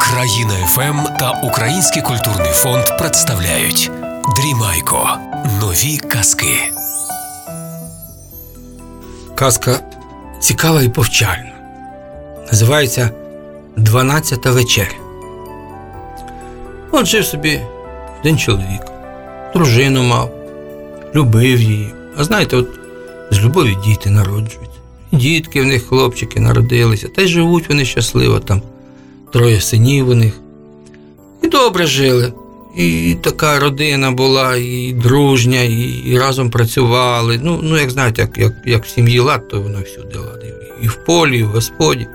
Країна ФМ та Український культурний фонд представляють Дрімайко. Нові казки. Казка цікава і повчальна. Називається Дванадцята вечеря. От жив собі один чоловік, дружину мав, любив її. А знаєте, от з любові діти народжуються. Дітки в них, хлопчики, народилися, та й живуть вони щасливо там. Троє синів у них. І добре жили. І така родина була, і дружня, і, разом працювали. Ну, ну як знаєте, як, як, як в сім'ї лад, то воно всюди лад. І, в полі, і в господі.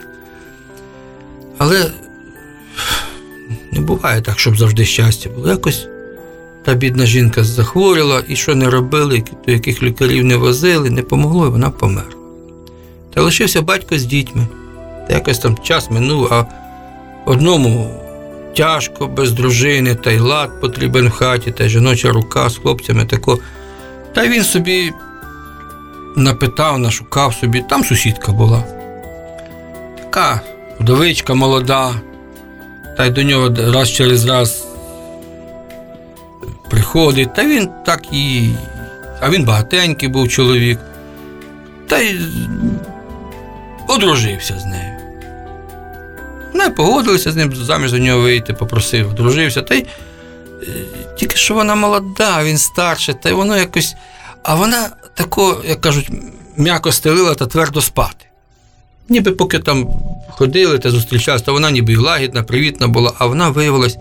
Але не буває так, щоб завжди щастя було. Якось та бідна жінка захворіла, і що не робили, до яких лікарів не возили, не помогло, і вона померла. Та лишився батько з дітьми. Та якось там час минув, а одному тяжко, без дружини, та й лад потрібен в хаті, та й жіноча рука з хлопцями тако. Та він собі напитав, нашукав собі, там сусідка була. Така вдовичка молода, та й до нього раз через раз приходить, та він так і. А він багатенький був чоловік, та й одружився з нею. Вона погодилася з ним заміж за нього вийти, попросив, одружився. Та й е, тільки що вона молода, він старший, та й воно якось. А вона тако, як кажуть, м'яко стелила та твердо спати. Ніби поки там ходили та зустрічалися, то вона ніби і лагідна, привітна була, а вона виявилась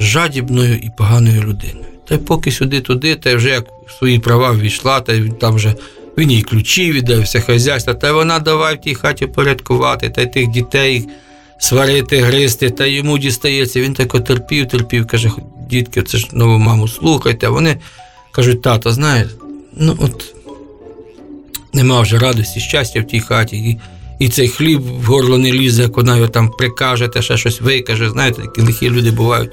жадібною і поганою людиною. Та й поки сюди-туди, та й вже як в свої права ввійшла, та й там вже він їй ключі віддав, все хазяйство, та й вона давай в тій хаті порядкувати, та й тих дітей сварити, гризти, та йому дістається. Він так терпів, терпів, каже, дітки, це ж нову маму слухайте. А вони кажуть, тато, знаєш, ну от нема вже радості, щастя в тій хаті. І, і цей хліб в горло не лізе, як вона його там прикаже, та ще щось викаже. Знаєте, такі лихі люди бувають.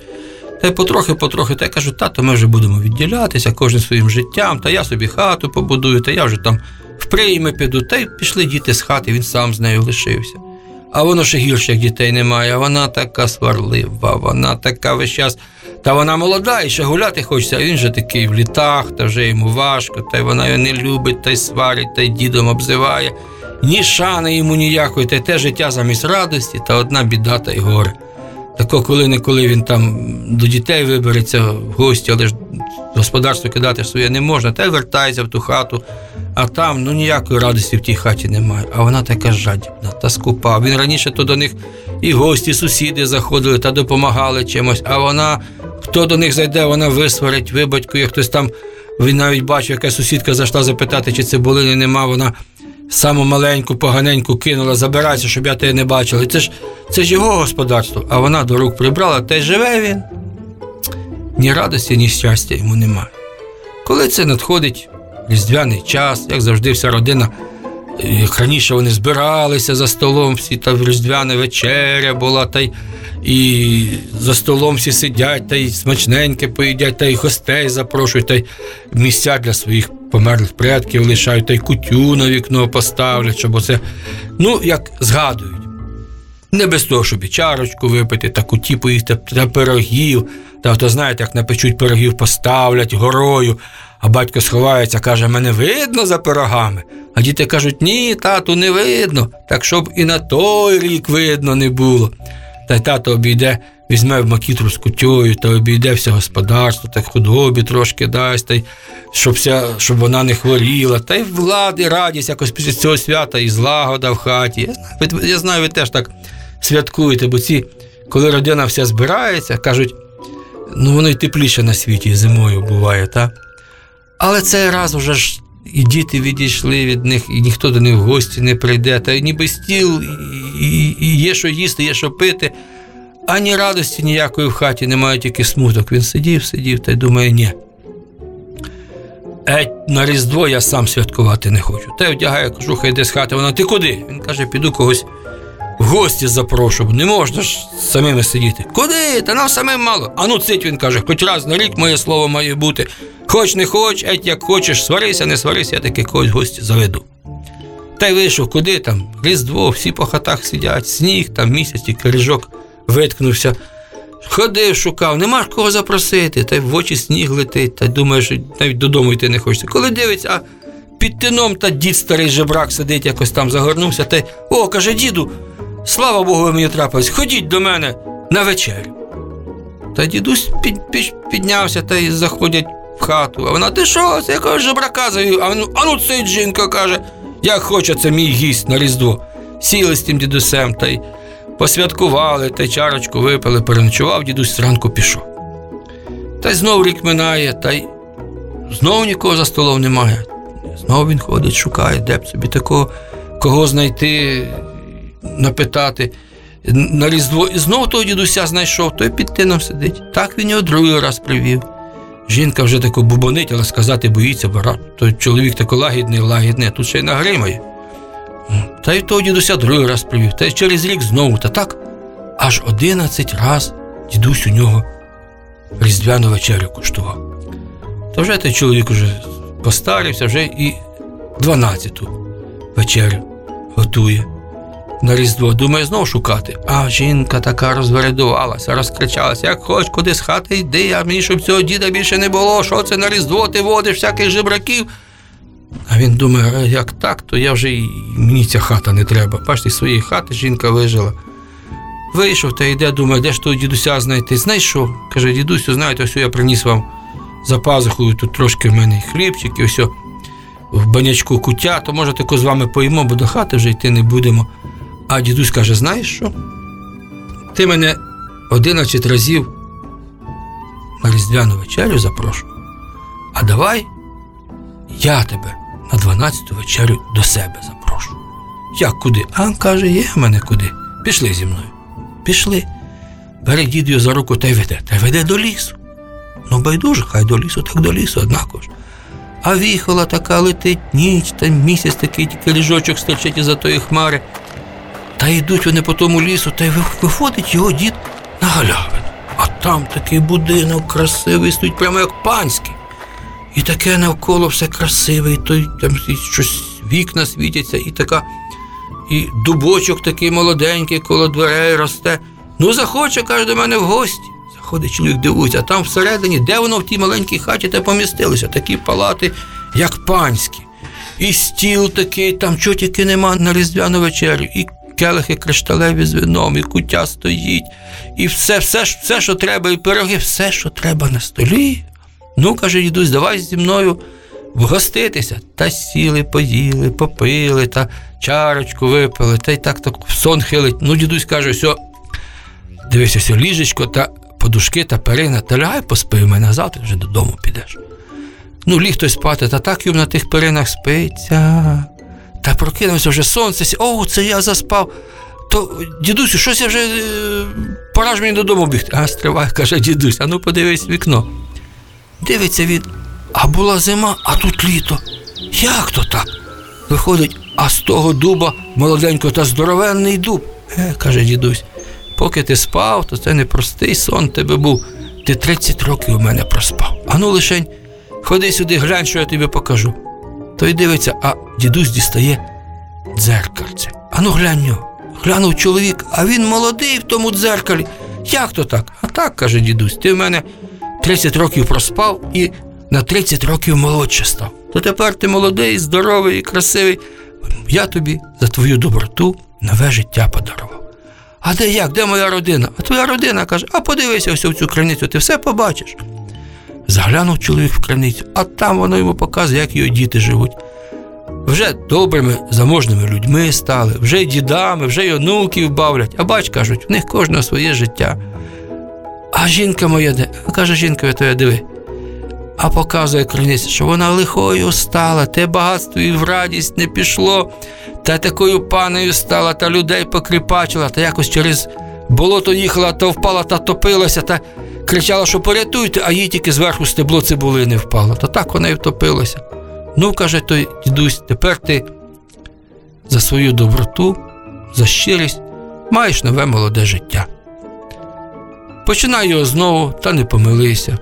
Та й потрохи-потрохи, та й кажуть, тато, ми вже будемо відділятися, кожен своїм життям, та я собі хату побудую, та я вже там в прийми піду. Та й пішли діти з хати, він сам з нею лишився. А воно ще гірше, як дітей немає. Вона така сварлива, вона така весь час. Та вона молода і ще гуляти хочеться, а він же такий в літах, та вже йому важко, та й вона його не любить, та й сварить, та й дідом обзиває. Ні шани йому ніякої, та й те життя замість радості, та одна біда та й горе. Тако, коли-неколи він там до дітей вибереться в гості, але ж господарство кидати своє не можна, та й вертається в ту хату, а там ну ніякої радості в тій хаті немає. А вона така жадібна та скупа. Він раніше то до них і гості, і сусіди заходили та допомагали чимось, а вона, хто до них зайде, вона висварить, вибатькує, хтось там, він навіть бачив, яка сусідка зайшла запитати, чи цибулини нема, вона саму маленьку, поганеньку кинула, забирайся, щоб я тебе не бачила. Це ж це ж його господарство, а вона до рук прибрала, та й живе він. Ні радості, ні щастя йому немає. Коли це надходить різдвяний час, як завжди, вся родина, як раніше вони збиралися за столом, всі та різдвяна вечеря була, та й і за столом всі сидять, та й смачненьке поїдять, та й гостей запрошують, та й місця для своїх померлих предків лишають, та й кутю на вікно поставлять, щоб оце, ну, як згадують. Не без того, щоб і чарочку випити, та куті поїсти та пирогів. Та то знаєте, як напечуть пирогів, поставлять горою, а батько сховається, каже, мене видно за пирогами. А діти кажуть, ні, тату, не видно, так щоб і на той рік видно не було. Та й тато обійде, візьме в макітру з кутьою, та обійде все господарство, та худобі трошки дасть, та й щоб вся, щоб вона не хворіла, та й влади, радість якось після цього свята і злагода в хаті. Я знаю, я знаю, ви теж так святкуєте, бо ці, коли родина вся збирається, кажуть, ну воно й тепліше на світі зимою буває, так? Але цей раз уже ж і діти відійшли від них, і ніхто до них в гості не прийде, та ніби стіл, і, і, і є що їсти, є що пити. Ані радості ніякої в хаті немає, тільки смуток. Він сидів, сидів та й думає, ні. Еть на Різдво я сам святкувати не хочу. Та й вдягає кожуха, йде з хати. Вона, ти куди? Він каже, піду когось в гості запрошу, не можна ж самими сидіти. Куди? Та нам самим мало. А ну цить, він каже, хоч раз на рік моє слово має бути. Хоч не хоч, еть як хочеш, сварися, не сварися, я таки когось в гості заведу. Та й вийшов, куди там? Різдво, всі по хатах сидять, сніг, там місяць, тільки ріжок виткнувся. Ходив, шукав, нема ж кого запросити, та й в очі сніг летить, та й думає, що навіть додому йти не хочеться. Коли дивиться, а під тином та дід старий жебрак сидить, якось там загорнувся, та й о, каже, діду, слава Богу, ви мені трапилось, ходіть до мене на вечерю. Та дідусь під, під, піднявся та й заходять в хату. А вона, ти що, це якогось жебрака завів? А ну, а ну цей жінка каже, як хоче, це мій гість на Різдво. Сіли з тим дідусем та й посвяткували, та й чарочку випили, переночував, дідусь зранку пішов. Та й знов рік минає, та й знов нікого за столом немає. Знов він ходить, шукає, де б собі такого, кого знайти, напитати. На Різдво і знов того дідуся знайшов, той під тином сидить. Так він його другий раз привів. Жінка вже таку бубонить, але сказати боїться, бо той чоловік такий лагідний, лагідний, а тут ще й нагримає. Та й того дідуся другий раз привів, та й через рік знову, та так аж одинадцять раз дідусь у нього різдвяну вечерю куштував. То вже той чоловік уже постарився, вже і дванадцяту вечерю готує на Різдво. Думає знов шукати. А жінка така розвередувалася, розкричалася, як хоч куди з хати йди, а мені щоб цього діда більше не було. Що це на Різдво ти водиш всяких жебраків? А він думає, «Е, як так, то я вже і мені ця хата не треба. Бачите, з своєї хати жінка вижила. Вийшов та йде, думає, де ж того дідуся знайти. Знайшов. Каже, дідусю, знаєте, ось я приніс вам за пазухою, тут трошки в мене хлібчик, і ось в банячку куття, то може тако з вами поїмо, бо до хати вже йти не будемо. А дідусь каже: знаєш що? Ти мене 11 разів на різдвяну вечерю запрошу. А давай я тебе на 12-ту вечерю до себе запрошу. Як куди? А каже, є в мене куди. Пішли зі мною. Пішли. Бере дід його за руку та й веде, та й веде до лісу. Ну, байдуже, хай до лісу, так до лісу, однаково ж. А віхола така летить ніч, та місяць такий, тільки ліжочок стерчить із-за тої хмари. Та йдуть вони по тому лісу, та й виходить його дід на галявину. А там такий будинок красивий, стоїть прямо як панський. І таке навколо все красиве, і той там щось вікна світяться, і така, і дубочок такий молоденький коло дверей росте. Ну, захоче, каже до мене в гості. Заходить чоловік, дивується, а там всередині, де воно в тій маленькій хаті та помістилося, такі палати, як панські. І стіл такий, там чого тільки нема на різдвяну вечерю, і келихи кришталеві з вином, і куття стоїть, і все, все, все, що треба, і пироги, все, що треба на столі. Ну, каже дідусь, давай зі мною вгоститися. Та сіли, поїли, попили, та чарочку випили, та й так так сон хилить. Ну, дідусь каже, все, дивися, все, ліжечко та подушки та перина, та лягай поспи в мене, завтра вже додому підеш. Ну, ліг той спати, та так йому на тих перинах спиться. Та прокинувся вже сонце. О, це я заспав. То, дідусю, щось я вже е, пора ж мені додому бігти. А стривай, каже дідусь, а ну подивись вікно. Дивиться він, а була зима, а тут літо. Як то так? Виходить, а з того дуба молоденько та здоровенний дуб. Е, каже дідусь, поки ти спав, то це не простий сон тебе був. Ти 30 років у мене проспав. А ну лишень, ходи сюди, глянь, що я тобі покажу. Той дивиться, а дідусь дістає дзеркальце. А ну глянь нього. Глянув чоловік, а він молодий в тому дзеркалі. Як то так? А так, каже дідусь, ти в мене 30 років проспав і на 30 років молодше став. То тепер ти молодий, здоровий красивий. Я тобі за твою доброту нове життя подарував. А де як? Де моя родина? А твоя родина каже, а подивися ось в цю криницю, ти все побачиш. Заглянув чоловік в криницю, а там воно йому показує, як його діти живуть. Вже добрими, заможними людьми стали, вже й дідами, вже й онуків бавлять. А бач, кажуть, в них кожного своє життя. А жінка моя де? Каже жінка твоя, диви. А показує криниця, що вона лихою стала, те багатство і в радість не пішло, та такою паною стала, та людей покріпачила, та якось через болото їхала, та впала, та топилася, та кричала, що порятуйте, а їй тільки зверху стебло цибулини впало. Та так вона і втопилася. Ну, каже той дідусь, тепер ти за свою доброту, за щирість маєш нове молоде життя. Починай його знову, та не помилися.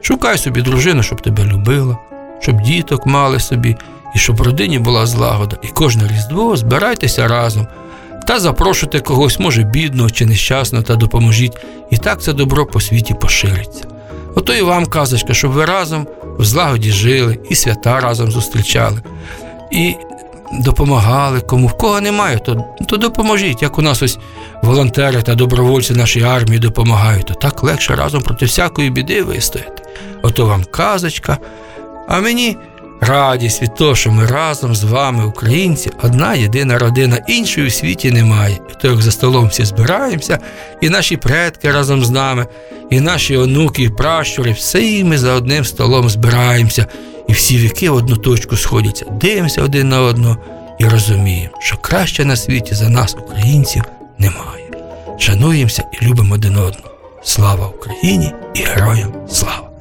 Шукай собі дружину, щоб тебе любила, щоб діток мали собі, і щоб в родині була злагода. І кожне різдво збирайтеся разом та запрошуйте когось, може, бідного чи нещасного, та допоможіть. І так це добро по світі пошириться. Ото і вам казочка, щоб ви разом в злагоді жили, і свята разом зустрічали, і допомагали кому. В кого немає, то, то допоможіть. Як у нас ось волонтери та добровольці нашої армії допомагають, то так легше разом проти всякої біди вистояти. Ото вам казочка. А мені радість від того, що ми разом з вами, українці, одна єдина родина, іншої у світі немає. І то як за столом всі збираємося, і наші предки разом з нами, і наші онуки, і пращури, всі ми за одним столом збираємося, і всі віки в одну точку сходяться, дивимося один на одного і розуміємо, що краще на світі за нас, українців, немає. Шануємося і любимо один одного. Слава Україні і героям слава!